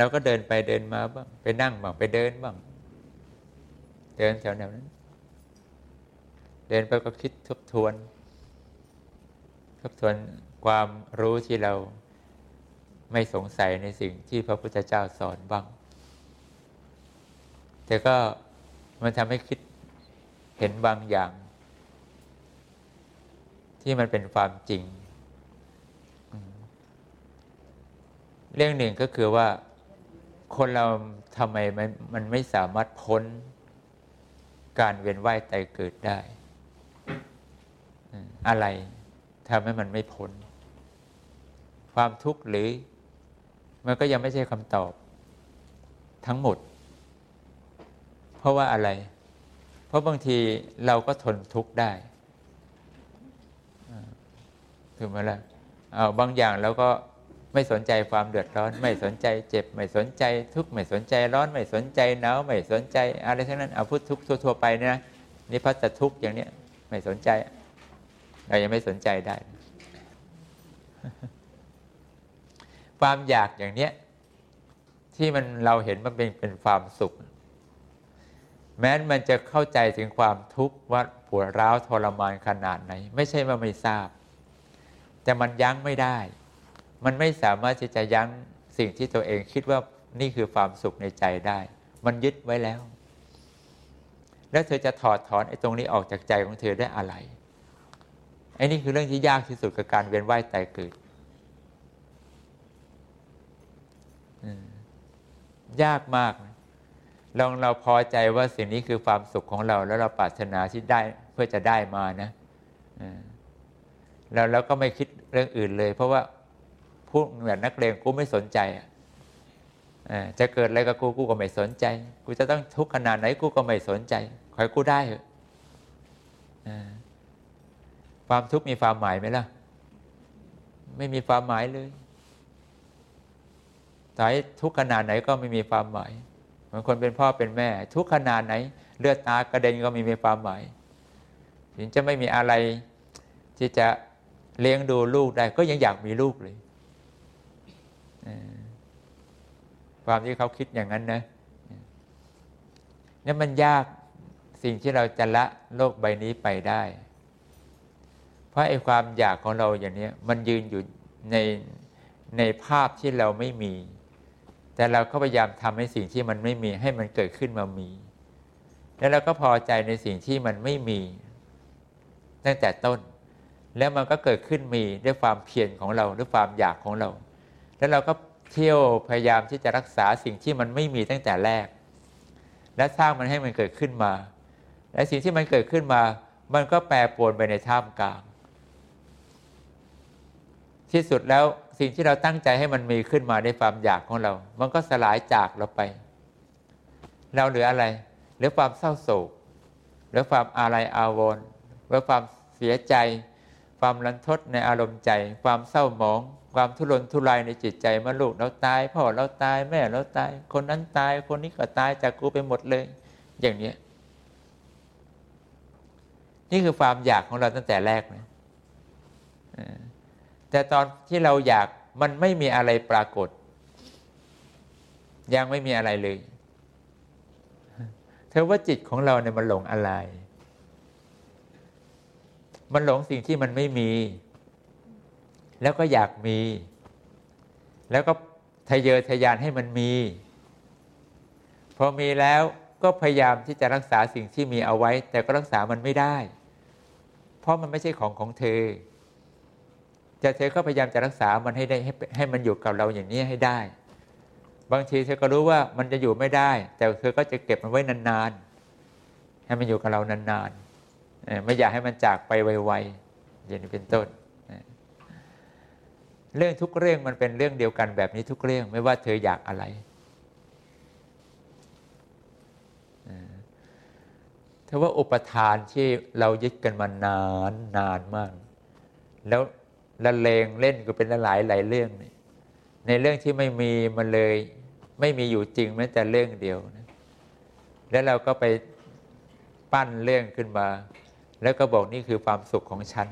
เราก็เดินไปเดินมาบ้าง ไปนั่งบ้างไปเดินบ้าง เดินแถวแนวนั้น เดินไปก็คิดทบทวน ทบทวนความรู้ที่เราไม่สงสัยในสิ่งที่พระพุทธเจ้าสอนบ้าง แต่ก็มันทำให้คิดเห็นบางอย่าง ที่มันเป็นความจริง เรื่องหนึ่งก็คือว่า คนเราทำไมมันมันไม่สามารถพ้นการเวียนว่ายตายเกิดได้ อะไรทำให้มันไม่พ้น ความทุกข์หรือ มันก็ยังไม่ใช่คำตอบ ทั้งหมด เพราะว่าอะไร เพราะบางทีเราก็ทนทุกข์ได้ถูกไหมล่ะเอาบางอย่างแล้วก็ ไม่สนใจความเดือดร้อน ไม่สนใจเจ็บ ไม่สนใจทุกข์ไม่สนใจร้อน ไม่สนใจหนาวไม่สนใจอะไรทั้งนั้นเอาพูดทุกข์ทั่วๆไปเนี่ยนี่พัฒทุกข์อย่างเนี้ยไม่สนใจ เรายังไม่สนใจได้ ความอยากอย่างเนี้ยที่มันเราเห็นมันเป็นเป็นความสุข แม้นมันจะเข้าใจถึงความทุกข์ว่าปวดร้าวทรมานขนาดไหน ไม่ใช่ว่าไม่ทราบ แต่มันยั้งไม่ได้ มันไม่สามารถที่จะยั้งสิ่งที่ตัวเองคิดว่านี่คือความสุขในใจได้ มันยึดไว้แล้ว แล้วเธอจะถอดถอนไอ้ตรงนี้ออกจากใจของเธอได้อะไรไอ้นี่คือเรื่องที่ยากที่สุดกับการเวียนว่ายตายเกิดยากมากลองเราพอใจว่าสิ่งนี้คือความสุขของเรา แล้วเราปรารถนาที่ได้เพื่อจะได้มานะแล้วเราก็ไม่คิดเรื่องอื่นเลย เพราะว่า พูดแบบนักเลงกูไม่สนใจจะเกิดอะไรกับกูกูก็ไม่สนใจ กูจะต้องทุกข์ขนาดไหนกูก็ไม่สนใจขอให้กูได้เถอะความทุกข์มีความหมายไหมล่ะ ไม่มีความหมายเลยต่อยทุกขนาดไหนก็ไม่มีความหมายบางคนเป็นพ่อเป็นแม่ ทุกขนาดไหน เลือดตากระเด็นก็ไม่มีความหมาย ถึงจะไม่มีอะไรที่จะเลี้ยงดูลูกได้ก็ยังอยากมีลูกเลย ความที่เขาคิดอย่างนั้นนะนี่มันยากสิ่งที่เราจะละโลกใบนี้ไปได้ เพราะไอ้ความอยากของเราอย่างนี้มันยืนอยู่ในในภาพที่เราไม่มี แต่เราก็พยายามทำให้สิ่งที่มันไม่มีให้มันเกิดขึ้นมามี แล้วเราก็พอใจในสิ่งที่มันไม่มี ตั้งแต่ต้น แล้วมันก็เกิดขึ้นมีด้วยความเพียรของเราด้วยความอยากของเรา แล้วเราก็เที่ยวพยายามที่จะรักษาสิ่งที่มันไม่มีตั้งแต่แรก และสร้างมันให้มันเกิดขึ้นมา และสิ่งที่มันเกิดขึ้นมา มันก็แปรปรวนไปในท่ามกลาง ที่สุดแล้วสิ่งที่เราตั้งใจให้มันมีขึ้นมาในความอยากของเรา มันก็สลายจากเราไป เราเหลืออะไรเหลือความเศร้าโศกเหลือความอาลัยอาวรณ์เหลือความเสียใจ ความรันทดในอารมณ์ใจ ความเศร้าหมอง ความทุรนทุรายในจิตใจมาลูกเราตายพ่อเราตายแม่เราตาย คนนั้นตายคนนี้ก็ตายจากกูไปหมดเลย อย่างนี้นี่คือความอยากของเราตั้งแต่แรกนะแต่ตอนที่เราอยากมันไม่มีอะไรปรากฏ ยังไม่มีอะไรเลย เธอว่าจิตของเราเนี่ยมันหลงอะไร มันหลงสิ่งที่มันไม่มี แล้วก็อยากมี แล้วก็ทะเยอทะยานให้มันมี พอมีแล้วก็พยายามที่จะรักษาสิ่งที่มีเอาไว้ แต่ก็รักษามันไม่ได้ เพราะมันไม่ใช่ของของเธอ จะเธอก็พยายามจะรักษามันให้ได้ให้ให้มันอยู่กับเราอย่างนี้ให้ได้ บางทีเธอก็รู้ว่ามันจะอยู่ไม่ได้ แต่เธอก็จะเก็บมันไว้นานๆให้มันอยู่กับเรานานๆไม่อยากให้มันจากไปไวๆอย่างนี้เป็นต้น เรื่องทุกเรื่องมันเป็นเรื่องเดียวกันแบบนี้ทุกเรื่องไม่ว่าเธออยากอะไรเธอว่าอุปทานที่เรายึดกันมานานนานมาก แล้วละเลงเล่นก็เป็นหลายหลายเรื่องนี่ในเรื่องที่ไม่มีมันเลยไม่มีอยู่จริงแม้แต่เรื่องเดียวนะแล้วเราก็ไปปั้นเรื่องขึ้นมา แล้วก็บอกนี่คือความสุขของฉัน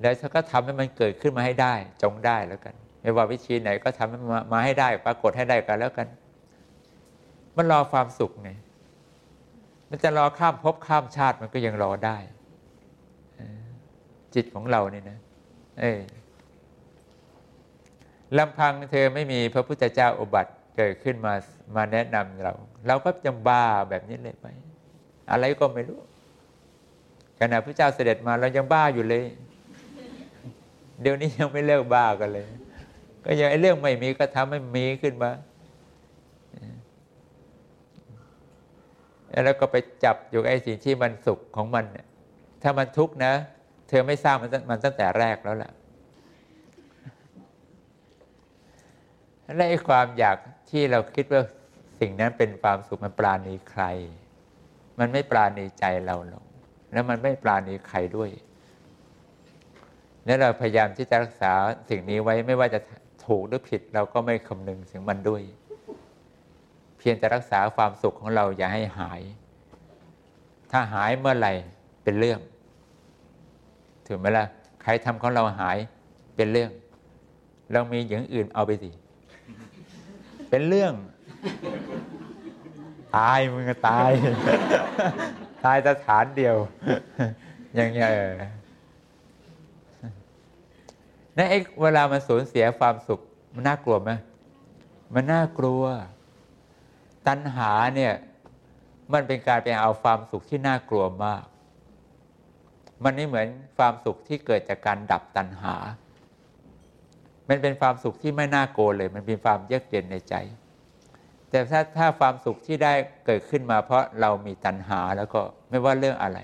แล้วเธอก็ทำให้มันเกิดขึ้นมาให้ได้ จงได้แล้วกัน ไม่ว่าวิธีไหนก็ทำมามาให้ได้ ปรากฏให้ได้กันแล้วกัน มันรอความสุขไงมันจะรอข้ามภพข้ามชาติมันก็ยังรอได้ จิตของเราเนี่ยนะ เออลำพังเธอไม่มีพระพุทธเจ้าอุบัติเกิดขึ้นมามาแนะนำเรา เราก็ยังบ้าแบบนี้เลยไป อะไรก็ไม่รู้ขณะพระเจ้าเสด็จมาเรายังบ้าอยู่เลย เดี๋ยวนี้ยังไม่เลิกบ้ากันเลย ก็ยังไอ้เรื่องไม่มีก็ทำให้มีขึ้นมาแล้วก็ไปจับอยู่ไอ้สิ่งที่มันสุขของมันเนี่ยถ้ามันทุกข์นะ เธอไม่สร้างมันมันตั้งแต่แรกแล้วล่ะและไอ้ความอยากที่เราคิดว่าสิ่งนั้นเป็นความสุขมันปราณีใคร มันไม่ปราณีใจเราหรอก แล้วมันไม่ปราณีใครด้วย แล้วเราพยายามที่จะรักษาสิ่งนี้ไว้ไม่ว่าจะถูกหรือผิดเราก็ไม่คำนึงถึงมันด้วย เพียงแต่รักษาความสุขของเราอย่าให้หาย ถ้าหายเมื่อไหร่เป็นเรื่องถึงไหมล่ะใครทำของเราหายเป็นเรื่อง เรามีอย่างอื่นเอาไปสิเป็นเรื่อง ตายมึงก็ตาย ตายสถานเดียว อย่างเงี้ย นั่นไอ้เวลามันสูญเสียความสุข มันน่ากลัวไหมมันน่ากลัว ตัณหาเนี่ยมันเป็นการไปเอาความสุขที่น่ากลัวมาก มันไม่เหมือนความสุขที่เกิดจากการดับตัณหา มันเป็นความสุขที่ไม่น่าโกรธเลย มันเป็นความเยือกเย็นในใจ แต่ถ้าถ้าความสุขที่ได้เกิดขึ้นมา เพราะเรามีตัณหาแล้วก็ไม่ว่าเรื่องอะไร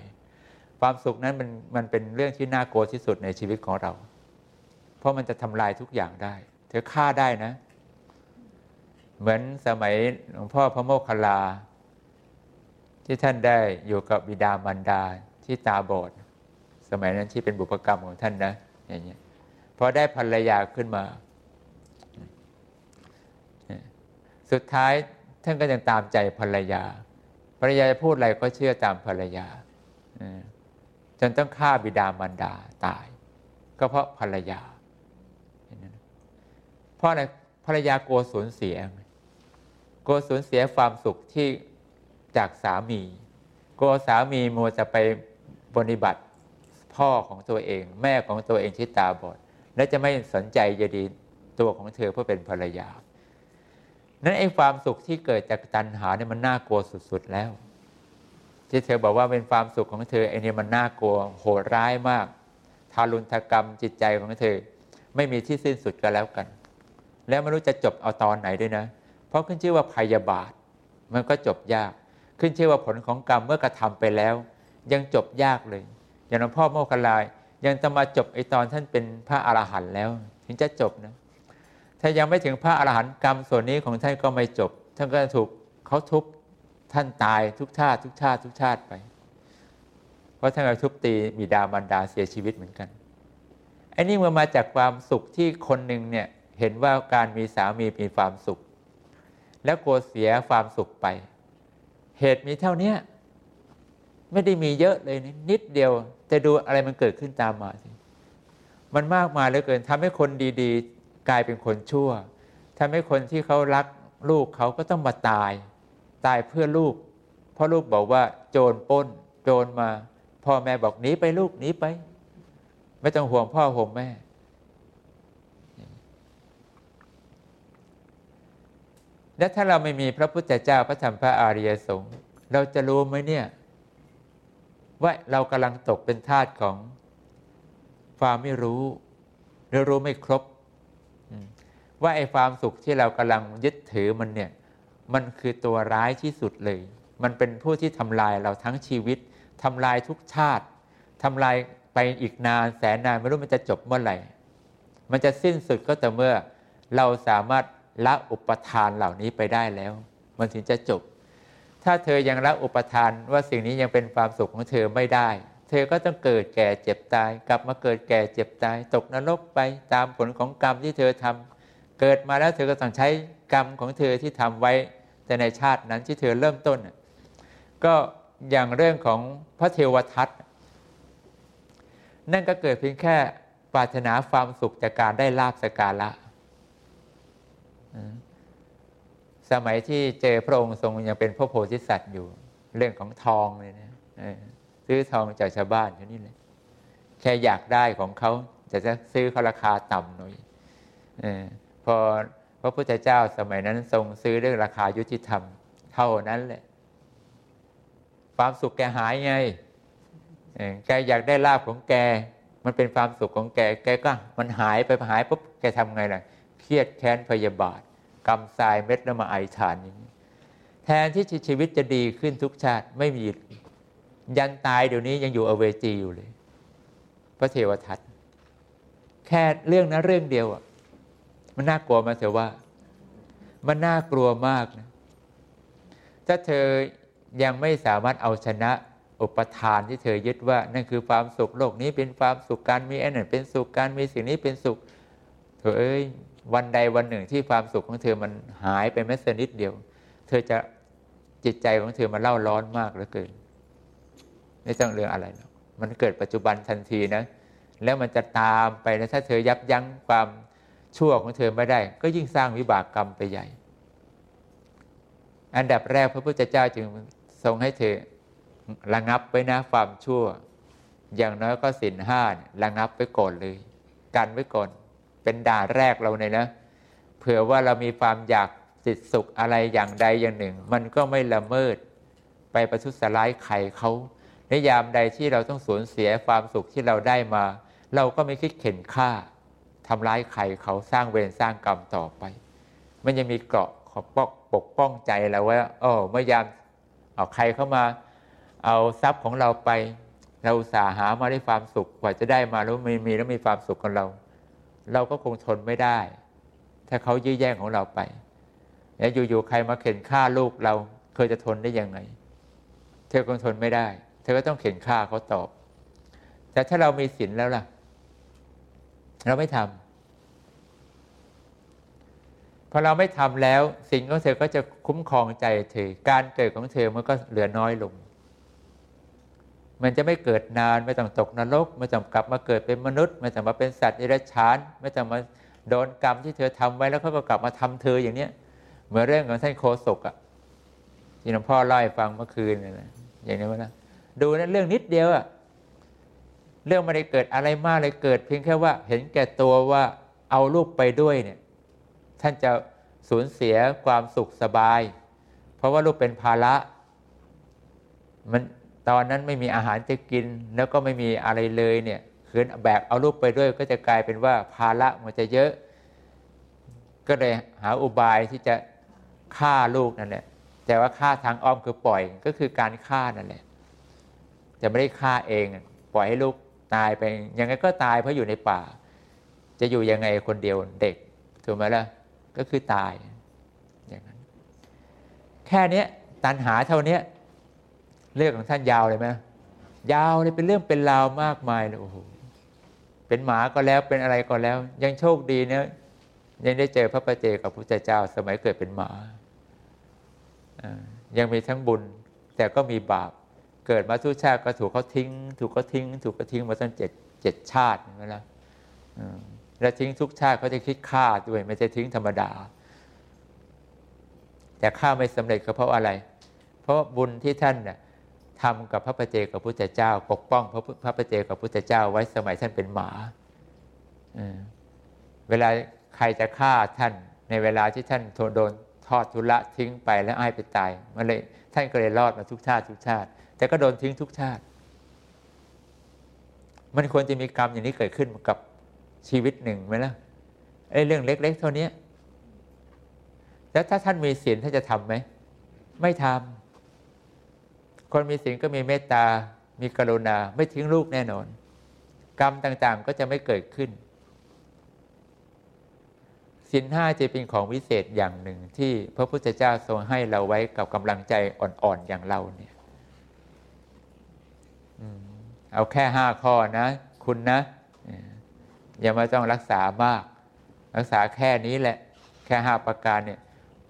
ความสุขนั้นมันมันเป็นเรื่องที่น่าโกรธที่สุดในชีวิตของเรา เพราะมันจะทำลายทุกอย่างได้ เธอฆ่าได้นะ เหมือนสมัยหลวงพ่อพระโมคคัลลา ที่ท่านได้อยู่กับบิดามารดาที่ตาบอด สมัยนั้นที่เป็นบุพกรรมของท่านนะอย่างเงี้ยพอได้ภรรยาขึ้นมา สุดท้ายท่านก็ยังตามใจภรรยา ภรรยาจะพูดอะไรก็เชื่อตามภรรยาจนต้องฆ่าบิดามารดาตาย ก็เพราะภรรยา เพราะอะไรภรรยาโกสูญเสียโกสูญเสียความสุขที่จากสามีโกสามีมัวจะไปปฏิบัติพ่อของตัวเอง แม่ของตัวเองที่ตาบอดและจะไม่สนใจจะดีตัวของเธอเพื่อเป็นภรรยา นั้นไอ้ความสุขที่เกิดจากตัณหาเนี่ยมันน่ากลัวสุดๆแล้วที่เธอบอกว่าเป็นความสุขของเธอไอ้นี่มันน่ากลัวโหดร้ายมาก ทารุณกรรมจิตใจของเธอ ไม่มีที่สิ้นสุดก็แล้วกัน แล้วไม่รู้จะจบเอาตอนไหนด้วยนะ เพราะขึ้นชื่อว่าพยาบาท มันก็จบยาก ขึ้นชื่อว่าผลของกรรมเมื่อกระทำไปแล้ว ยังจบยากเลย อย่างหลวงพ่อโมคคลาย ยังจะมาจบไอตอนท่านเป็นพระอรหันต์แล้ว ถึงจะจบนะ ถ้ายังไม่ถึงพระอรหันต์กรรมส่วนนี้ของท่านก็ไม่จบ ท่านก็ถูกเขาทุบท่านตายทุกชาติ ทุกชาติ ทุกชาติไป เพราะท่านก็ทุบตีบิดามารดาเสียชีวิตเหมือนกันไอ้นี่มันมาจากความสุขที่คนหนึ่งเนี่ย เห็นว่าการมีสามีมีความสุข แล้วกลัวเสียความสุขไป เหตุมีเท่านี้ไม่ได้มีเยอะเลยนิดเดียวแต่ดูอะไรมันเกิดขึ้นตามมาสิมันมากมายเหลือเกินทำให้คนดีๆ กลายเป็นคนชั่วทำให้คนที่เขารักลูกเขาก็ต้องมาตาย ตายเพื่อลูก เพราะลูกบอกว่าโจรป้น โจรมา พ่อแม่บอกหนีไปลูกหนีไป ไม่ต้องห่วงพ่อห่วงแม่ และถ้าเราไม่มีพระพุทธเจ้าพระธรรมพระอริยสงฆ์เราจะรู้ไหมเนี่ย ว่าเรากำลังตกเป็นทาสของความไม่รู้หรือรู้ไม่ครบ ว่าไอ้ความสุขที่เรากำลังยึดถือมันเนี่ย มันคือตัวร้ายที่สุดเลย มันเป็นผู้ที่ทำลายเราทั้งชีวิตทำลายทุกชาติทำลายไปอีกนานแสนนานไม่รู้มันจะจบเมื่อไหร่ มันจะสิ้นสุดก็แต่เมื่อเราสามารถ ละอุปทานเหล่านี้ไปได้แล้ว มันถึงจะจบ ถ้าเธอยังละอุปทานว่าสิ่งนี้ยังเป็นความสุขของเธอไม่ได้ เธอก็ต้องเกิดแก่เจ็บตาย กลับมาเกิดแก่เจ็บตาย ตกนรกไปตามผลของกรรมที่เธอทำเกิดมาแล้วเธอก็ต้องใช้กรรมของเธอที่ทำไว้ แต่ในชาตินั้นที่เธอเริ่มต้น ก็อย่างเรื่องของพระเทวทัตนั่นก็เกิดเพียงแค่ปรารถนาความสุขจากการได้ลาบสการละ สมัยที่เจอพระองค์ทรงยังเป็นพระโพธิสัตว์อยู่ เรื่องของทองเลยนะซื้อทองจากชาวบ้านแค่นี้เลยแค่อยากได้ของเขาจะจะซื้อเขาราคาต่ำหน่อยอพอพระพุทธเจ้าสมัยนั้นทรงซื้อเรื่องราคายุติธรรม เท่านั้นแหละ ความสุขแกหายไงแกอยากได้ลาบของแก มันเป็นความสุขของแก แกก็มันหายไปหายปุ๊บแกทำไงล่ะ เครียดแค้นพยาบาท กำทรายเม็ดแล้วมาไอฐานอย่างนี้แทนที่ชีวิตจะดีขึ้นทุกชาติไม่มียันตายเดี๋ยวนี้ยังอยู่อเวจีอยู่เลย พระเทวทัตแค่เรื่องนั้นเรื่องเดียวอะมันน่ากลัวมาเสียว่า มันน่ากลัวมากนะถ้าเธอยังไม่สามารถเอาชนะอุปทานที่เธอยึดว่า นั่นคือความสุขโลกนี้เป็นความสุขการมีอันนั้นเป็นสุขการมีสิ่งนี้เป็นสุขเธอเอ้ย วันใดวันหนึ่งที่ความสุขของเธอมันหายไปแม้สันิดเดียว เธอจะจิตใจของเธอมันเล่าร้อนมากเหลือเกินไม่ต้องเรื่องอะไรมันเกิดปัจจุบันทันทีนะ แล้วมันจะตามไปนะถ้าเธอยับยั้งความชั่วของเธอไม่ได้ ก็ยิ่งสร้างวิบากกรรมไปใหญ่ อันดับแรกพระพุทธเจ้าจึงทรงให้เธอระงับไว้นะความชั่ว อย่างน้อยก็สินห้าระงับไว้ก่อนเลย กันไว้ก่อน เป็นด่านแรกเราเนี่ยนะ เผื่อว่าเรามีความอยากติดสุขอะไรอย่างใดอย่างหนึ่ง มันก็ไม่ละเมิดไปประทุษร้ายใครเขาในยามใดที่เราต้องสูญเสียความสุขที่เราได้มา เราก็ไม่คิดเข็นฆ่าทำร้ายใครเขาสร้างเวรสร้างกรรมต่อไป มันยังมีเกราะของปกปกป้องใจเราว่าโอ้เมื่อยามเอาใครเข้ามา เอาทรัพย์ของเราไป เราสาหามาได้ความสุขกว่าจะได้มาแล้วม่มีแล้วมีความสุขของเรา เราก็คงทนไม่ได้ ถ้าเขายื้อแย่งของเราไปแล้วอยู่ๆใครมาเข็นฆ่าลูกเราเคยจะทนได้ยังไง เธอคงทนไม่ได้ เธอก็ต้องเข็นฆ่าเขาตอบ แต่ถ้าเรามีศีลแล้วล่ะ เราไม่ทำพอเราไม่ทำแล้วสิ่งของเธอก็จะคุ้มครองใจเธอ การเกิดของเธอมันก็เหลือน้อยลง มันจะไม่เกิดนานไม่ต้องตกนรก ไม่ต้องกลับมาเกิดเป็นมนุษย์ ไม่ต้องมาเป็นสัตว์อิรัชาน ไม่ต้องมาโดนกรรมที่เธอทำไว้แล้วเขาก็กลับมาทำเธออย่างเนี้ยเหมือนเรื่องของท่านโคศกอะที่หลวงพ่อเล่าให้ฟังเมื่อคืนนะอย่างนี้ว่านะดูนะเรื่องนิดเดียวอะเรื่องไม่ได้เกิดอะไรมากเลยเกิด เพียงแค่ว่าเห็นแก่ตัวว่าเอาลูกไปด้วยเนี่ยท่านจะสูญเสียความสุขสบาย เพราะว่าลูกเป็นภาระ มัน ตอนนั้นไม่มีอาหารจะกิน แล้วก็ไม่มีอะไรเลยเนี่ยคือแบกเอาลูกไปด้วยก็จะกลายเป็นว่าภาระมันจะเยอะ ก็เลยหาอุบายที่จะฆ่าลูกนั่นแหละแต่ว่าฆ่าทางอ้อมคือปล่อยก็คือการฆ่านั่นแหละจะไม่ได้ฆ่าเองปล่อยให้ลูกตายไปยังไงก็ตายเพราะอยู่ในป่า จะอยู่ยังไงคนเดียวเด็กถูกไหมล่ะก็คือตายอย่างนั้นแค่นี้ตันหาเท่านี้ เรื่องของท่านยาวเลยไหมยาวเลยเป็นเรื่องเป็นราวมากมายเลยโอ้โหเป็นหมาก็แล้วเป็นอะไรก็แล้ว ยังโชคดีเนี่ยยังได้เจอพระประเจกับพระเจ้า สมัยเกิดเป็นหมายังมีทั้งบุญ แต่ก็มีบาป เกิดมาทุกชาติก็ถูกเขาทิ้ง ถูกเขาทิ้ง ถูกเขาทิ้งมาตั้งเจ็ดเจ็ดชาติเห็นไหมล่ะแล้วทิ้งทุกชาติเขาจะคิดฆ่าด้วยไม่ใช่ทิ้งธรรมดา แต่ฆ่าไม่สำเร็จก็เพราะอะไร เพราะบุญที่ท่านเนี่ย ทำกับพระประเจกับพุทธเจ้า ปกป้องพระพระประเจกับพุทธเจ้าไว้สมัยท่านเป็นหมาเวลาใครจะฆ่าท่านในเวลาที่ท่านโดนทอดทุละทิ้งไปแล้วอ้ายไปตายมันเลยท่านก็เลยรอดมาทุกชาติทุกชาติ แต่ก็โดนทิ้งทุกชาติ มันควรจะมีกรรมอย่างนี้เกิดขึ้นกับชีวิตหนึ่งไหมล่ะไอ้เรื่องเล็ก ๆ เท่านี้แล้วถ้าท่านมีศีลท่านจะทำไหมไม่ทำ คนมีศีลก็มีเมตตา มีกรุณา ไม่ทิ้งลูกแน่นอน กรรมต่างๆก็จะไม่เกิดขึ้นศีลห้าจะเป็นของวิเศษอย่างหนึ่งที่พระพุทธเจ้าทรงให้เราไว้กับกำลังใจอ่อนๆอย่างเราเนี่ยเอาแค่ห้าข้อนะ คุณนะ อย่ามาต้องรักษามาก รักษาแค่นี้แหละ แค่ห้าประการเนี่ย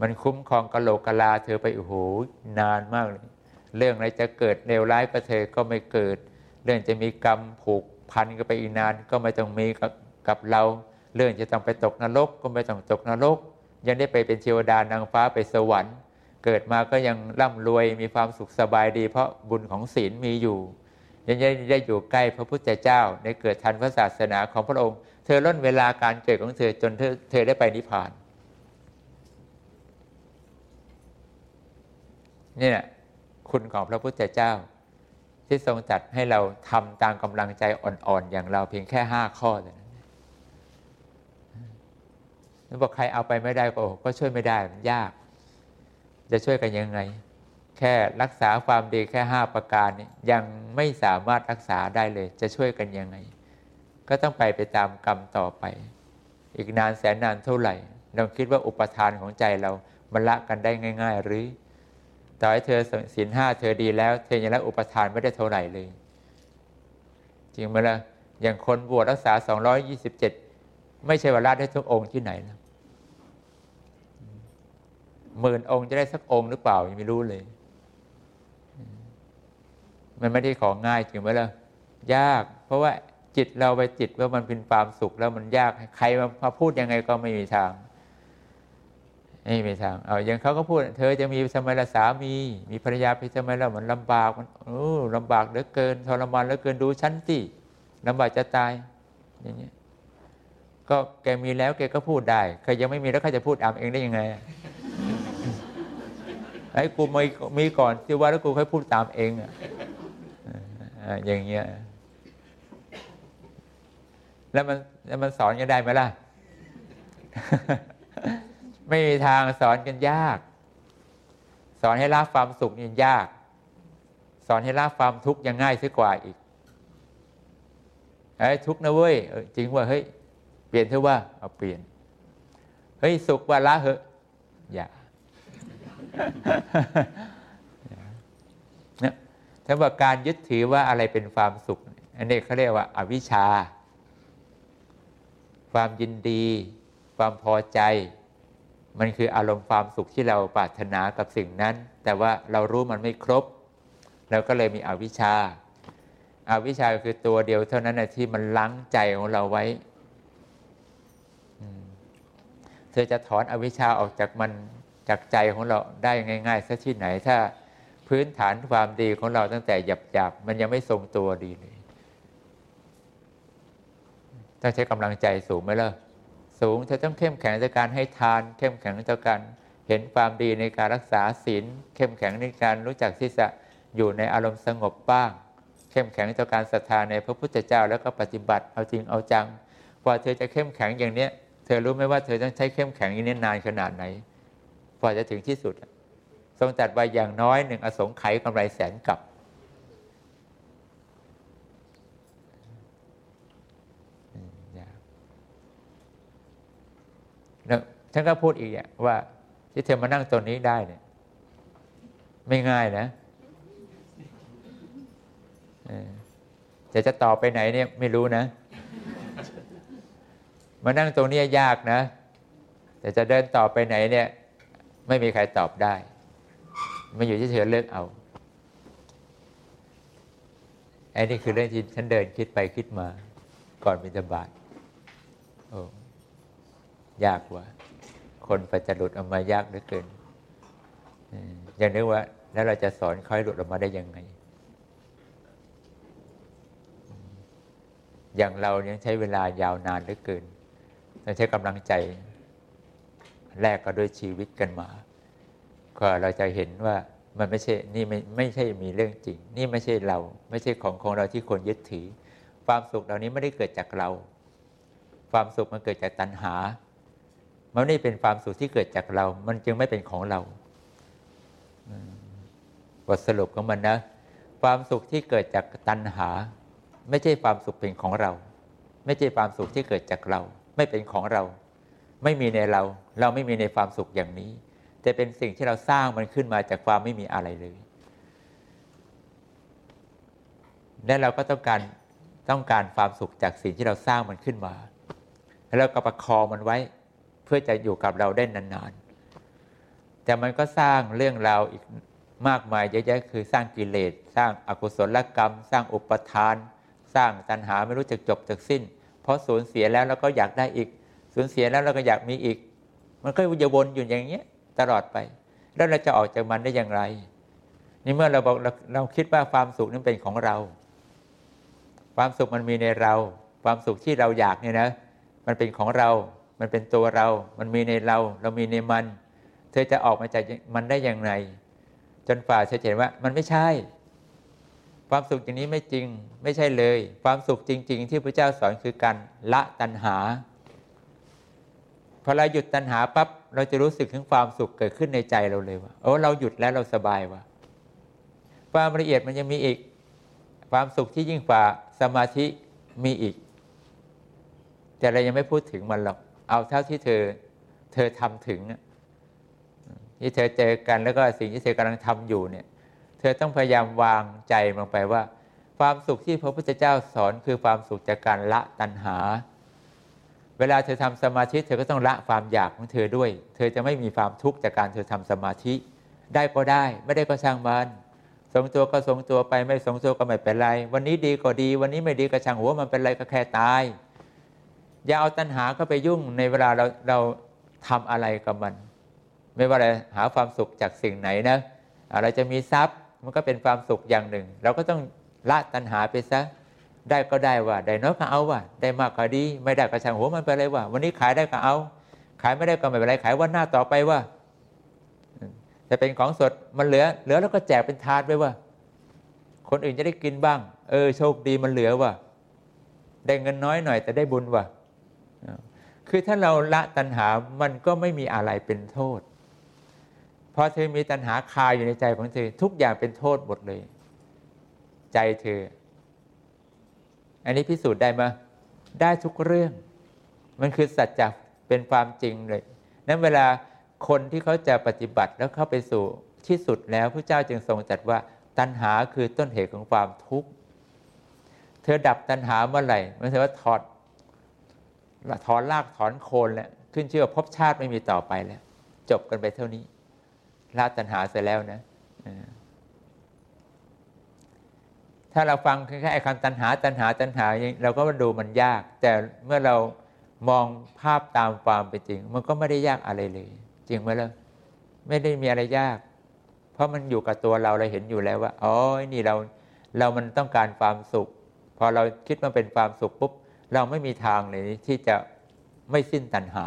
มันคุ้มครองกะโหลกกะลาเธอไปโอ้โหนานมากเลย เรื่องอะไรจะเกิดเลวร้ายกับเธอก็ไม่เกิด เรื่องจะมีกรรมผูกพันกันไปอีกนานก็ไม่ต้องมีกับเรา เรื่องจะต้องไปตกนรกก็ไม่ต้องตกนรก ยังได้ไปเป็นเทวดานางฟ้าไปสวรรค์ เกิดมาก็ยังร่ำรวยมีความสุขสบายดี เพราะบุญของศีลมีอยู่ ยังได้อยู่ใกล้พระพุทธเจ้าได้เกิดทันพระศาสนาของพระองค์ เธอล่นเวลาการเกิดของเธอจนเธอเธอได้ไปนิพพานนี่แหละ คุณของพระพุทธเจ้า ที่ทรงจัดให้เราทำตามกำลังใจอ่อนๆ อย่างเราเพียงแค่ห้าข้อเท่านั้นแล้วบอกใครเอาไปไม่ได้ก็ก็ช่วยไม่ได้มันยาก จะช่วยกันยังไง แค่รักษาความดีแค่ห้าประการนี้ยังไม่สามารถรักษาได้เลย จะช่วยกันยังไง ก็ต้องไปไปตามกรรมต่อไป อีกนานแสนนานเท่าไหร่เราคิดว่าอุปทานของใจเรามันละกันได้ง่าย ๆ หรือ ต่อให้เธอศีลห้าเธอดีแล้ว เธอยังละอุปทานไม่ได้เท่าไหร่เลย จริงไหมล่ะอย่างคนบวชรักษา 227 ไม่ใช่ว่าละได้ทุกองค์ที่ไหนนะหมื่นองค์จะได้สักองค์หรือเปล่ายังไม่รู้เลย มันไม่ได้ของง่ายจริงไหมล่ะยาก เพราะว่าจิตเราไปจิตว่ามันเป็นความสุขแล้วมันยาก ใครมาพูดยังไงก็ไม่มีทาง ไม่มีทางเอาอย่างเขาก็พูด เธอจะมีสมัยละสามี มีภรรยาไปสมัยละมันลำบากมันโอ้ลำบากเหลือเกินทรมานเหลือเกินดูชั้นที่ลำบากจะตายอย่างเงี้ยก็แกมีแล้วแกก็พูดได้ใครยังไม่มีแล้วใครจะพูดอามเองได้ยังไงไอ้กูมีมีก่อนที่ว่าแล้วกูค่อยพูดตามเองอะอย่างเงี้ยแล้วมันแล้วมันสอนกันได้ไหมล่ะ ไม่มีทางสอนกันยาก สอนให้ละความสุขนี่ยาก สอนให้ละความทุกข์ยังง่ายซะกว่าอีกไอ้ทุกข์นะเว้ยจริงว่าเฮ้ยเปลี่ยนเถอะว่าเอาเปลี่ยนเฮ้ยสุขว่าละเหอะอย่าเนี่ยถ้าว่าการยึดถือว่าอะไรเป็นความสุข อันนี้เขาเรียกว่าอาวิชชา ความยินดี ความพอใจ มันคืออารมณ์ความสุขที่เราปรารถนากับสิ่งนั้น แต่ว่าเรารู้มันไม่ครบเราก็เลยมีอวิชชาอาวิชชาคือตัวเดียวเท่านั้นนะที่มันลังใจของเราไว้เธอจะถอนอวิชชาออกจากมันจากใจของเราได้ง่ายๆสักที่ไหน ถ้าพื้นฐานความดีของเราตั้งแต่หยาบๆมันยังไม่ทรงตัวดีเลยต้องใช้กำลังใจสูงไหมล่ะ สูง เธอต้องเข้มแข็งในการให้ทาน เข้มแข็งในการเห็นความดีในการรักษาศีล เข้มแข็งในการรู้จักที่จะอยู่ในอารมณ์สงบบ้าง เข้มแข็งในการศรัทธาในพระพุทธเจ้าแล้วก็ปฏิบัติเอาจริงเอาจังพอเธอจะเข้มแข็งอย่างเนี้ย เธอรู้ไหมว่าเธอต้องใช้เข้มแข็งอย่างนี้นานขนาดไหนพอจะถึงที่สุด ทรงจัดไว้อย่างน้อยหนึ่งอสงไขยกำไรแสนกับแล้ว ท่านก็พูดอีกว่าที่เธอมานั่งตรงนี้ได้เนี่ย ไม่ง่ายนะจะจะต่อไปไหนเนี่ยไม่รู้นะ มานั่งตรงนี้ยากนะ แต่จะเดินต่อไปไหนเนี่ย ไม่มีใครตอบได้มาอยู่ที่เธอเลือกเอาไอ้นี่คือเรื่องที่ฉันเดินคิดไปคิดมา ก่อนบิณฑบาต ยากกว่า คนไปจะหลุดออกมายากเหลือเกินอย่างนึกว่า แล้วเราจะสอนค่อยหลุดออกมาได้ยังไง อย่างเรายังใช้เวลายาวนานเหลือเกินต้องใช้กำลังใจแลกก็ด้วยชีวิตกันมาก็เราจะเห็นว่ามันไม่ใช่ นี่ไม่ไม่ใช่มีเรื่องจริง นี่ไม่ใช่เรา ไม่ใช่ของของเราที่คนยึดถือ ความสุขเหล่านี้ไม่ได้เกิดจากเรา ความสุขมันเกิดจากตัณหา มันไม่เป็นความสุขที่เกิดจากเรา มันจึงไม่เป็นของเราบทสรุปของมันนะ ความสุขที่เกิดจากตัณหา ไม่ใช่ความสุขเป็นของเรา ไม่ใช่ความสุขที่เกิดจากเรา ไม่เป็นของเรา ไม่มีในเรา เราไม่มีในความสุขอย่างนี้ แต่เป็นสิ่งที่เราสร้างมันขึ้นมาจากความไม่มีอะไรเลยและเราก็ต้องการต้องการความสุขจากสิ่งที่เราสร้างมันขึ้นมา แล้วก็ประคองมันไว้ เพื่อจะอยู่กับเราได้นานๆ แต่มันก็สร้างเรื่องราวอีกมากมายเยอะแยะคือสร้างกิเลส สร้างอกุศลกรรม สร้างอุปทาน สร้างตัณหาไม่รู้จักจบจากสิ้น เพราะสูญเสียแล้วเราก็อยากได้อีก สูญเสียแล้วเราก็อยากมีอีกมมันก็จะวนอยู่อย่างเงี้ยตลอดไป แล้วเราจะออกจากมันได้อย่างไรนี่เมื่อเราบอกเราเราคิดว่าความสุขนั้นเป็นของเรา ความสุขมันมีในเรา ความสุขที่เราอยากเนี่ยนะ มันเป็นของเรา มันเป็นตัวเรา มันมีในเรา เรามีในมัน เธอจะออกมาจากมันได้อย่างไร จนฝ่าเธอเห็นว่ามันไม่ใช่ ความสุขอย่างนี้ไม่จริง ไม่ใช่เลย ความสุขจริง ๆ ที่พระเจ้าสอนคือการละตัณหา พอเราหยุดตัณหาปั๊บ เราจะรู้สึกถึงความสุขเกิดขึ้นในใจเราเลยว่า โอ้ เราหยุดแล้วเราสบายว่ะ ความละเอียดมันยังมีอีก ความสุขที่ยิ่งกว่าสมาธิมีอีก แต่เรายังไม่พูดถึงมันหรอก เอาเท่าที่เธอเธอทำถึงที่เธอเจอกันแล้วก็สิ่งที่เธอกำลังทำอยู่เนี่ย เธอต้องพยายามวางใจลงไปว่า ความสุขที่พระพุทธเจ้าสอนคือความสุขจากการละตัณหา เวลาเธอทำสมาธิเธอก็ต้องละความอยากของเธอด้วย เธอจะไม่มีความทุกข์จากการเธอทำสมาธิ ได้ก็ได้ ไม่ได้ก็ช่างมันทรงตัวก็ทรงตัวไปไม่ทรงตัวก็ไม่เป็นไร วันนี้ดีก็ดี วันนี้ไม่ดีก็ช่างหัวมันเป็นไรก็แค่ตาย อย่าเอาตัณหาเข้าไปยุ่งในเวลาเราเราทำอะไรกับมัน ไม่ว่าอะไรหาความสุขจากสิ่งไหนนะเราจะมีทรัพย์มันก็เป็นความสุขอย่างหนึ่ง เราก็ต้องละตัณหาไปซะได้ก็ได้ว่าได้น้อยก็เอาว่าได้มากก็ดี ไม่ได้ก็ช่างหัวมันไปเลยว่า วันนี้ขายได้ก็เอา ขายไม่ได้ก็ไม่เป็นไรขายวันหน้าต่อไปว่าจะเป็นของสดมันเหลือ เหลือแล้วก็แจกเป็นทานไปว่า คนอื่นจะได้กินบ้าง เออโชคดีมันเหลือว่า ได้เงินน้อยหน่อย แต่ได้บุญว่า คือถ้าเราละตัณหามันก็ไม่มีอะไรเป็นโทษพอเธอมีตัณหาคาอยู่ในใจของเธอ ทุกอย่างเป็นโทษหมดเลย ใจเธอ อันนี้พิสูจน์ได้ไหมได้ทุกเรื่อง มันคือสัจจะเป็นความจริงเลยนั้นเวลาคนที่เขาจะปฏิบัติแล้วเข้าไปสู่ที่สุดแล้วพระเจ้าจึงทรงจัดว่าตัณหาคือต้นเหตุของความทุกข์ เธอดับตัณหาเมื่อไหร่มันแสดงว่าถอด ถอนรากถอนโคนแล้วขึ้นชื่อว่าภพชาติไม่มีต่อไปแล้ว จบกันไปเท่านี้ละตัณหาเสร็จแล้วนะถ้าเราฟังแค่ไอ้คำตัณหาตัณหาตัณหาเราก็ดูมันยาก แต่เมื่อเรามองภาพตามความเป็นจริง มันก็ไม่ได้ยากอะไรเลย จริงไหมล่ะไม่ได้มีอะไรยาก เพราะมันอยู่กับตัวเราเราเห็นอยู่แล้วว่าอ๋อนี่เราเรามันต้องการความสุข พอเราคิดมันเป็นความสุขปุ๊บ เราไม่มีทางเลยที่จะไม่สิ้นตัณหา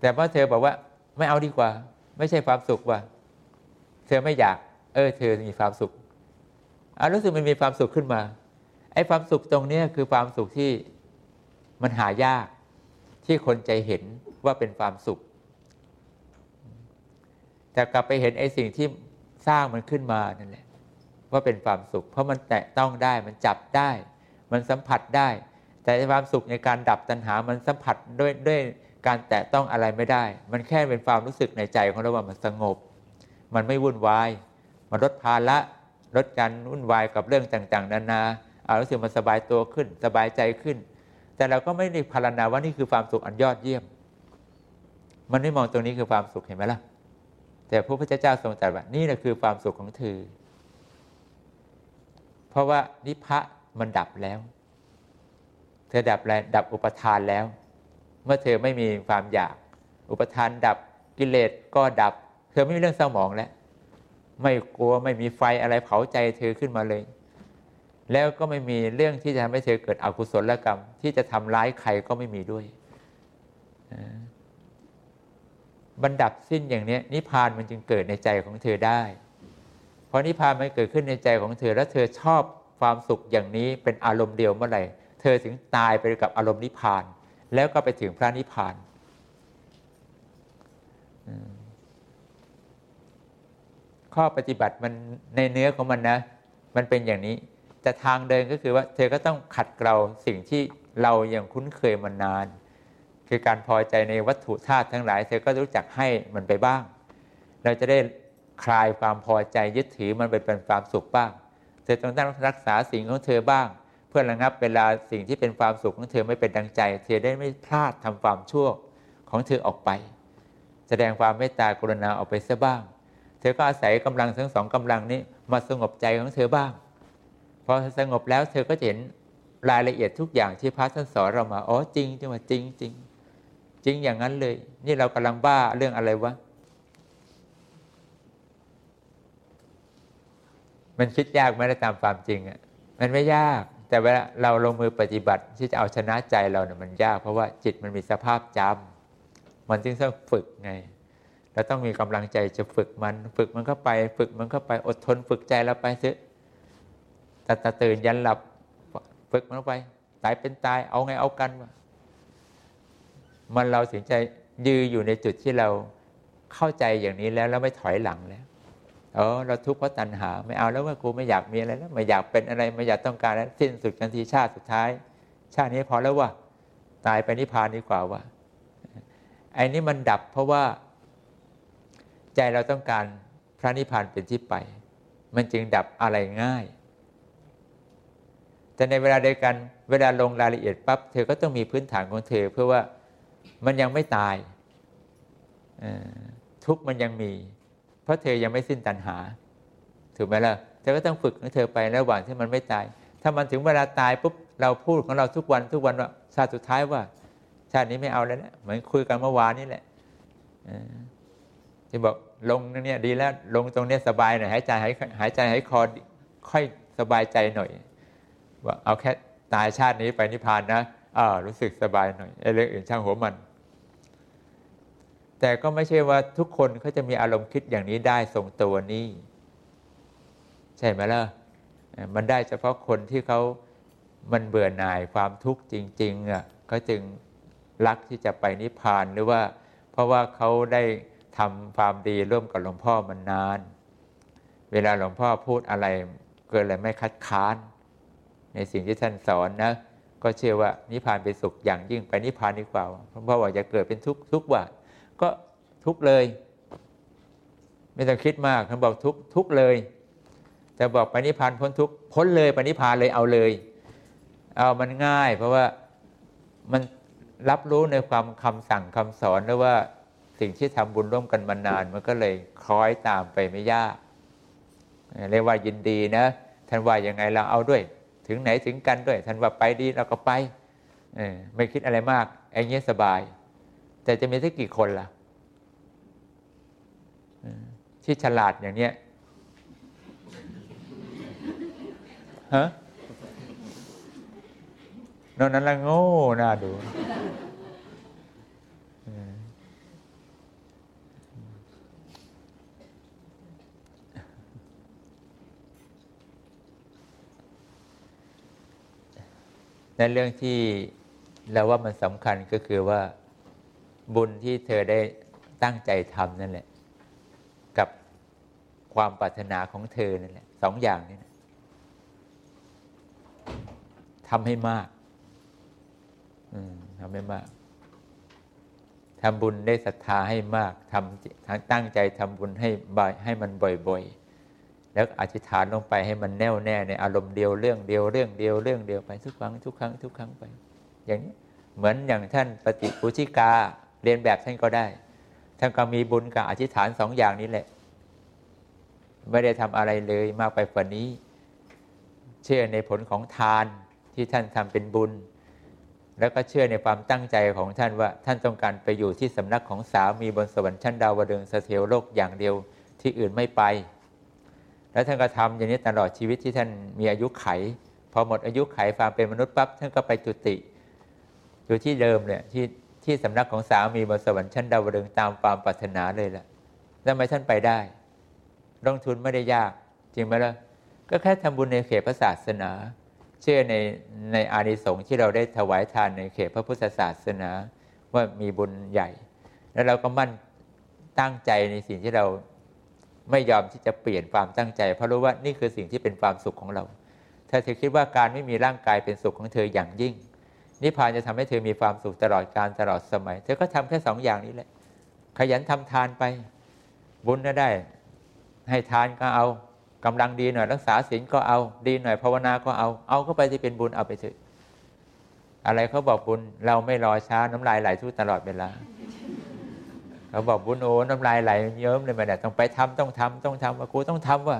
แต่พอเธอบอกว่า ไม่เอาดีกว่า ไม่ใช่ความสุขว่ะเธอไม่อยาก เออ เธอมีความสุขอารู้สึกมันมีความสุขขึ้นมา ไอ้ความสุขตรงนี้คือความสุขที่มันหายากที่คนใจเห็นว่าเป็นความสุข แต่กลับไปเห็นไอ้สิ่งที่สร้างมันขึ้นมานั่นแหละ ว่าเป็นความสุข เพราะมันแตะต้องได้มันจับได้ มันสัมผัสได้ แต่ความสุขในการดับตัณหา มันสัมผัสด้วยด้วยการแตะต้องอะไรไม่ได้ มันแค่เป็นความรู้สึกในใจของเราว่ามันสงบ มันไม่วุ่นวายมาลดภาระลดการวุ่นวายกับเรื่องต่างๆ นานาเอารู้สึกมันสบายตัวขึ้น สบายใจขึ้น แต่เราก็ไม่ได้พารณาว่านี่คือความสุขอันยอดเยี่ยม มันไม่มองตรงนี้คือความสุขเห็นไหมล่ะ แต่พระพุทธเจ้าทรงตรัสว่านี่แหละคือความสุขของเธอ เพราะว่านิพพะมันดับแล้ว เธอดับแล้วดับอุปทานแล้ว เมื่อเธอไม่มีความอยาก อุปทานดับกิเลสก็ดับ เธอไม่มีเรื่องเศร้าหมองแล้ว ไม่กลัวไม่มีไฟอะไรเผาใจเธอขึ้นมาเลย แล้วก็ไม่มีเรื่องที่จะทำให้เธอเกิดอกุศลกรรม ที่จะทำร้ายใครก็ไม่มีด้วยบรรดับสิ้นอย่างนี้นิพพานมันจึงเกิดในใจของเธอได้ เพราะนิพพานมันเกิดขึ้นในใจของเธอ แล้วเธอชอบความสุขอย่างนี้เป็นอารมณ์เดียวเมื่อไหร่เธอถึงตายไปกับอารมณ์นิพพาน แล้วก็ไปถึงพระนิพพานข้อปฏิบัติมันในเนื้อของมันนะ มันเป็นอย่างนี้ แต่ทางเดินก็คือว่า เธอก็ต้องขัดเกลาสิ่งที่เรายังคุ้นเคยมานาน คือการพอใจในวัตถุธาตุทั้งหลาย เธอก็รู้จักให้มันไปบ้าง เราจะได้ คลายความพอใจยึดถือมันไปเป็นความสุขบ้าง เธอต้องตั้งรักษาสิ่งของเธอบ้าง เพื่อระงับเวลาสิ่งที่เป็นความสุขของเธอไม่เป็นดังใจ เธอได้ไม่พลาดทำความชั่วของเธอออกไป แสดงความเมตตากรุณาออกไปซะบ้าง เธอก็อาศัยกำลังทั้งสองกำลังนี้มาสงบใจของเธอบ้างพอสงบแล้วเธอก็เห็นรายละเอียดทุกอย่างที่พระท่านสอนเรามา อ๋อจริงจังว่าจริงจริงจริงอย่างนั้นเลย นี่เรากำลังบ้าเรื่องอะไรวะ มันคิดยากไหมตามความจริงอะมันไม่ยาก แต่เวลาเราลงมือปฏิบัติที่จะเอาชนะใจเราเนี่ยมันยาก เพราะว่าจิตมันมีสภาพจำมันจึงต้องฝึกไงเราต้องมีกำลังใจจะฝึกมัน ฝึกมันเข้าไป ฝึกมันเข้าไปอดทนฝึกใจเราไปเถอะแต่ตตื่นยันหลับฝึกมันเข้าไปตายเป็นตายเอาไงเอากันวะมันเราถึงใจยืออยู่ในจุดที่เราเข้าใจอย่างนี้แล้วแล้วไม่ถอยหลังแล้ว เออเราทุกข์เพราะตัณหา ไม่เอาแล้วว่ากูไม่อยากมีอะไรแล้วไม่อยากเป็นอะไรไม่อยากต้องการแล้วสิ้นสุดกันทีชาติสุดท้าย ชาตินี้พอแล้วว่าตายไปนิพพานดีกว่าว่าไอ้นี่มันดับเพราะว่าใจเราต้องการพระนิพพานเป็นที่ไป มันจึงดับอะไรง่าย แต่ในเวลาเดียวกันเวลาลงรายละเอียดปั๊บเธอก็ต้องมีพื้นฐานของเธอ เพื่อว่ามันยังไม่ตายทุกมันยังมี ราะเธอยังไม่สิ้นตัณหา ถูกไหมล่ะเธอก็ต้องฝึกของเธอไประหว่างที่มันไม่ตาย ถ้ามันถึงเวลาตายปุ๊บเราพูดของเราทุกวันทุกวันว่าชาติสุดท้ายว่า ชาตินี้ไม่เอาแล้วนะเหมือนคุยกันเมื่อวานนี่แหละที่บอกลงเนี่ยดีแล้วลงตรงนี้สบายหน่อยหายใจหายหายใจหายคอค่อยสบายใจหน่อยว่าเอาแค่ตายชาตินี้ไปนิพพานนะอ่ารู้สึกสบายหน่อยไอ้เรื่องอื่นช่างหัวมัน แต่ก็ไม่ใช่ว่าทุกคนเขาจะมีอารมณ์คิดอย่างนี้ได้ทรงตัวนี้ใช่ไหมล่ะมันได้เฉพาะคนที่เขามันเบื่อหน่ายความทุกข์จริงๆอะเขาจึงรักที่จะไปนิพพานหรือว่า เพราะว่าเขาได้ทำความดีร่วมกับหลวงพ่อมันนาน เวลาหลวงพ่อพูดอะไรเกิดอะไรไม่คัดค้าน ในสิ่งที่ท่านสอนนะก็เชื่อว่านิพพานเป็นสุขอย่างยิ่งไปนิพพานดีกว่าเพราะว่าจะเกิดเป็นทุกข์ทุกว่า ก็ทุกเลย ไม่ต้องคิดมากท่านบอกทุกทุกเลย แต่บอกปณิพานพ้นทุกพ้นเลยปณิพานเลยเอาเลย เอามันง่าย เพราะว่ามันรับรู้ในความคำสั่งคำสอนหรือว่าสิ่งที่ทำบุญร่วมกันมานาน มันก็เลยคล้อยตามไปไม่ยากเรียกว่ายินดีนะท่านว่ายังไงเราเอาด้วย ถึงไหนถึงกันด้วยท่านว่าไปดีเราก็ไปไม่คิดอะไรมากไอ้เงี้ยสบาย แต่จะมีสักกี่คนล่ะที่ฉลาดอย่างเนี้ยฮะนอกนั้นละโง่น่าดูในเรื่องที่เราว่ามันสำคัญก็คือว่า บุญที่เธอได้ตั้งใจทำนั่นแหละ กับความปรารถนาของเธอนั่นแหละสองอย่างนี้นะทำให้มากทำให้มากทำบุญได้ศรัทธาให้มากทำตั้งใจทำบุญให้บ่อยให้มันบ่อย ๆ แล้วอธิษฐานลงไปให้มันแน่วแน่ในอารมณ์เดียวเรื่องเดียวเรื่องเดียวเรื่องเดียวไปทุกครั้งทุกครั้งทุกครั้งไป อย่างนี้เหมือนอย่างท่านปฏิปุชิกา เรียนแบบท่านก็ได้ ท่านก็มีบุญกับอธิษฐานสองอย่างนี้แหละ ไม่ได้ทำอะไรเลยมากไปกว่านี้ เชื่อในผลของทานที่ท่านทำเป็นบุญ แล้วก็เชื่อในความตั้งใจของท่านว่าท่านต้องการไปอยู่ที่สำนักของสามีบนสวรรค์ชั้นดาวดึงสเทวโลกอย่างเดียวที่อื่นไม่ไป แล้วท่านก็ทำอย่างนี้ตลอดชีวิตที่ท่านมีอายุไข พอหมดอายุไขความเป็นมนุษย์ปั๊บท่านก็ไปจุติ อยู่ที่เดิมเนี่ยที่ ที่สำนักของสามีบนสวรรค์ชั้นดาวดึงตามความปรารถนาเลยล่ะแล้วทำไมท่านไปได้ลงทุนไม่ได้ยาก จริงไหมล่ะก็แค่ทำบุญในเขตพระศาสนา เชื่อในในอานิสงส์ที่เราได้ถวายทานในเขตพระพุทธศาสนาว่ามีบุญใหญ่ แล้วเราก็มั่นตั้งใจในสิ่งที่เราไม่ยอมที่จะเปลี่ยนความตั้งใจ เพราะรู้ว่านี่คือสิ่งที่เป็นความสุขของเรา ถ้าเธอคิดว่าการไม่มีร่างกายเป็นสุขของเธออย่างยิ่ง นิพพานจะทำให้เธอมีความสุขตลอดการตลอดสมัย เธอก็ทำแค่สองอย่างนี้แหละ ขยันทำทานไป บุญก็ได้ ให้ทานก็เอากำลังดีหน่อยรักษาศีลก็เอา ดีหน่อยภาวนาก็เอา เอาเข้าไปที่เป็นบุญเอาไปเถอะ อะไรเขาบอกบุญเราไม่รอช้าน้ำลายไหลทุกตลอดเวลาเขาบอกบุญโอ้น้ำลายไหลเยิ้มเลยมาเนี่ยต้องไปทำต้องทำต้องทำว่ากูต้องทำว่า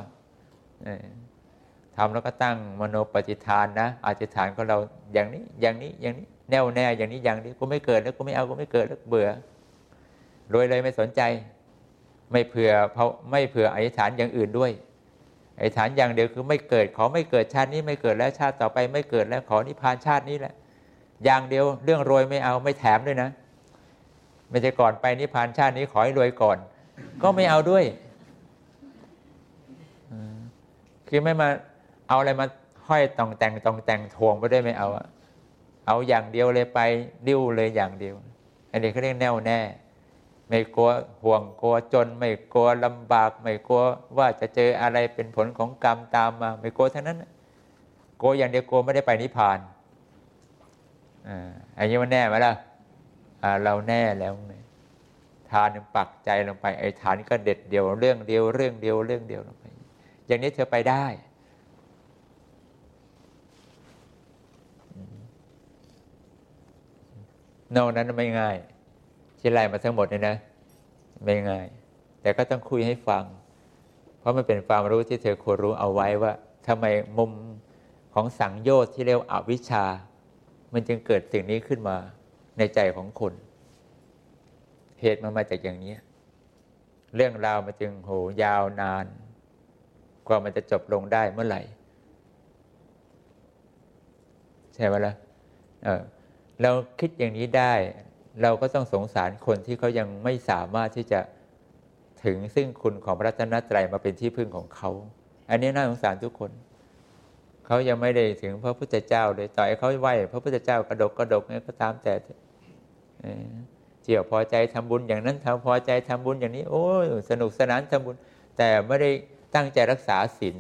ทำแล้วก็ตั้งมโนปฏิฐานนะอธิษฐานของเราอย่างนี้อย่างนี้อย่างนี้แน่วแน่อย่างนี้อย่างนี้กูไม่เกิดแล้วกูไม่เอากูไม่เกิดแล้วเบื่อรวยเลยไม่สนใจ ไม่เผื่อเพราะไม่เผื่ออธิษฐานอย่างอื่นด้วยอธิษฐานอย่างเดียวคือไม่เกิดขอไม่เกิดชาตินี้ไม่เกิดแล้วชาติต่อไปไม่เกิดแล้วขอนิพพานชาตินี้แหละ อย่างเดียวเรื่องรวยไม่เอาไม่แถมด้วยนะ ไม่ใช่ก่อนไปนิพพานชาตินี้ขอให้รวยก่อน ก็ไม่เอาด้วยคือไม่มา เอาอะไรมาห้อยตองแต่งตองแต่งทวงไปได้ไม่เอาเอาอย่างเดียวเลยไปดิ้วเลยอย่างเดียว อันนี้เขาเรียกแน่วแน่ ไม่กลัวห่วงกลัวจน ไม่กลัวลำบาก ไม่กลัวว่าจะเจออะไรเป็นผลของกรรมตามมา ไม่กลัวทั้งนั้นกลัวอย่างเดียวกลัวไม่ได้ไปนิพพานอ่าอันนี้มันแน่ไหมล่ะเราแน่แล้วทานปักใจลงไปไอ้ฐานก็เด็ดเดียวเรื่องเดียวเรื่องเดียวเรื่องเดียวลงไป อย่างนี้เธอไปได้ นอกนั้นไม่ง่ายที่ไล่มาทั้งหมดเนี่ยนะ ไม่ง่าย แต่ก็ต้องคุยให้ฟัง เพราะมันเป็นความรู้ที่เธอควรรู้เอาไว้ว่าทำไมมุมของสังโยชน์ที่เรียกอวิชชา มันจึงเกิดสิ่งนี้ขึ้นมาในใจของคนเหตุมันมาจากอย่างนี้ เรื่องราวมันจึงโหยาวนาน กว่ามันจะจบลงได้เมื่อไหร่ ใช่ไหมละ่ะ เราคิดอย่างนี้ได้ เราก็ต้องสงสารคนที่เขายังไม่สามารถที่จะถึงซึ่งคุณของพระรัตนตรัยมาเป็นที่พึ่งของเขา อันนี้น่าสงสารทุกคน เขายังไม่ได้ถึงพระพุทธเจ้าเลยต่อยเขาไหวพระพุทธเจ้ากระดกกระดกเนี่ยก็ตามแต่เจียวพอใจทำบุญอย่างนั้นทำพอใจทำบุญอย่างนี้ โอ้สนุกสนานทำบุญ แต่ไม่ได้ตั้งใจรักษาศีล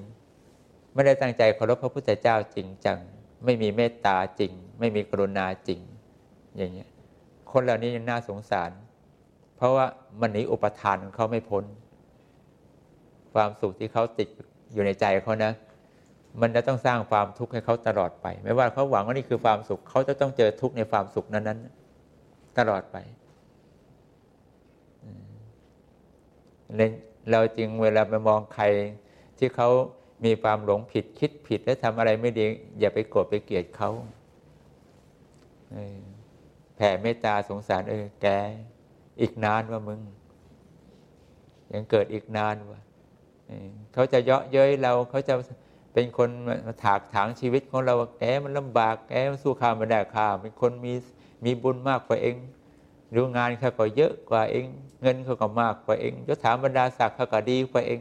ไม่ได้ตั้งใจเคารพพระพุทธเจ้าจริงจัง ไม่มีเมตตาจริง ไม่มีกรุณาจริง อย่างเงี้ยคนเหล่านี้ยังน่าสงสาร เพราะว่ามันหนีอุปทานของเขาไม่พ้น ความสุขที่เขาติดอยู่ในใจเขานะ มันจะต้องสร้างความทุกข์ให้เขาตลอดไป ไม่ว่าเขาหวังว่านี่คือความสุขเขาจะต้องเจอทุกข์ในความสุขนั้นๆ ตลอดไปเราจรึงเวลาไปมองใครที่เขามีความหลงผิดคิดผิดและทำอะไรไม่ดี อย่าไปโกรธไปเกลียดเขา ผ่เมตตาสงสารเออแกอีกนานว่ามึง ยังเกิดอีกนานว่าเขาจะเยาะเย้ยเราเขาจะเป็นคนมาถากถางชีวิตของเราแกมันลำบากแกมันสู้ข้ามไม่ได้ข้าเป็นคนมีมีบุญมากกว่าเองรู้งานเขาก็เยอะกว่าเอง เงินเขาก็มากกว่าเองยศถาบรรดาศักดิ์เขาก็ดีกว่าเอง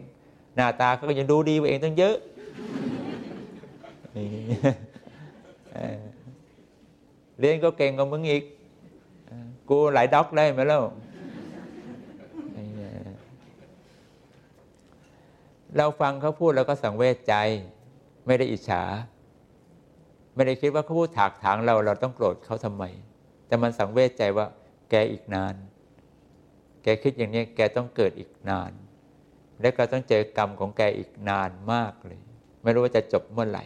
หน้าตาเขาก็ยังดูดีกว่าเองตั้งเยอะเรียนก็เก่งกว่ามึงอีก กูหลายด็อกเลยมาแล้วเราฟังเขาพูดแล้วก็สังเวชใจ ไม่ได้อิจฉา ไม่ได้คิดว่าเขาพูดถากถางเราเราต้องโกรธเขาทำไม แต่มันสังเวชใจว่า แกอีกนาน แกคิดอย่างนี้แกต้องเกิดอีกนาน และก็ต้องเจอกรรมของแกอีกนานมากเลย ไม่รู้ว่าจะจบเมื่อไหร่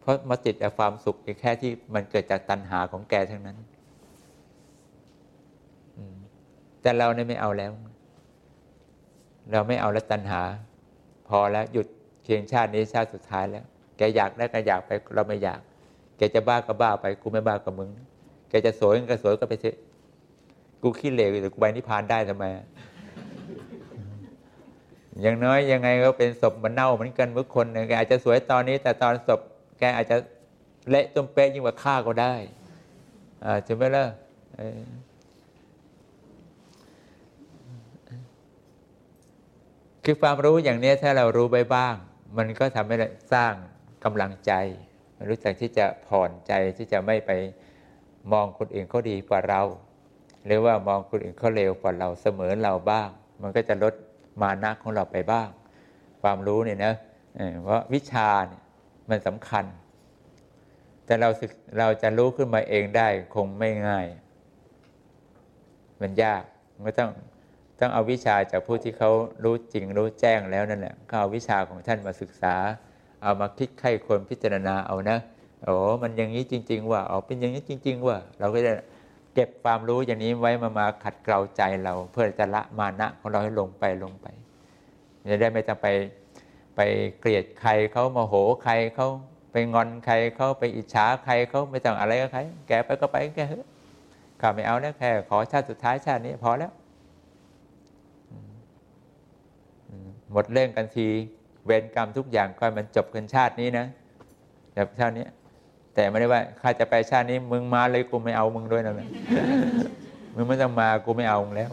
เพราะมาติดแต่ความสุขแค่ที่มันเกิดจากตัณหาของแกทั้งนั้น แต่เราเนี่ยไม่เอาแล้ว เราไม่เอาแล้วตัณหา พอแล้วหยุดเพียงชาตินี้ชาติสุดท้ายแล้ว แกอยากได้ก็อยากไปเราไม่อยาก แกจะบ้าก็บ้าไปกูไม่บ้ากับมึง แกจะสวยก็สวยก็ไปเถอะกูขี้เหลวแต่กูไปนิพพานได้ทำไมอย่างน้อยยังไงก็เป็นศพมันเน่าเหมือนกันเมื่อคนแกอาจจะสวยตอนนี้ แต่ตอนศพแกอาจจะเละต้มเป๊ะยิ่งกว่าฆ่าก็ได้อ่าใช่ไหมล่ะ คือความรู้อย่างนี้ถ้าเรารู้ไปบ้าง มันก็ทำให้สร้างกำลังใจ รู้จักที่จะผ่อนใจที่จะไม่ไปมองคนอื่นเขาดีกว่าเรา หรือว่ามองคนอื่นเขาเร็วกว่าเราเสมอเราบ้าง มันก็จะลดมานะของเราไปบ้าง ความรู้เนี่ยนะว่าวิชาเนี่ยมันสำคัญ แต่เราสึกเราจะรู้ขึ้นมาเองได้คงไม่ง่าย มันยากมันต้อง ต้องเอาวิชาจากผู้ที่เขารู้จริงรู้แจ้งแล้วนั่นแหละเขาเอาวิชาของท่านมาศึกษา เอามาคิดไข้ควรพิจารณาเอานะโอ้มันอย่างนี้จริง ๆ ว่าอ๋อเป็นอย่างนี้จริง ๆ ว่า เราก็จะเก็บความรู้อย่างนี้ไว้มามาขัดเกลาใจเรา เพื่อจะละมานะของเราให้ลงไปลงไปจะได้ไม่ต้องไปไปเกลียดใครเขาโมโหใครเขาไปงอนใครเขาไปอิจฉาใครเขาไม่ต้องอะไรกับใคร แกไปก็ไปแกเถอะข้าไม่เอาแล้วแค่ขอชาติสุดท้ายชาตินี้พอแล้ว หมดเรื่องกันที เวรกรรมทุกอย่างก็มันจบกันชาตินี้นะแบบชาตินี้แต่ไม่ได้ว่าข้าจะไปชาตินี้มึงมาเลยกูไม่เอามึงด้วยนะม,มึงไม่ต้องมากูไม่เอามึงแล้ว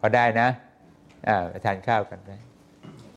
พอได้นะอ่าไปทานข้าวกันไป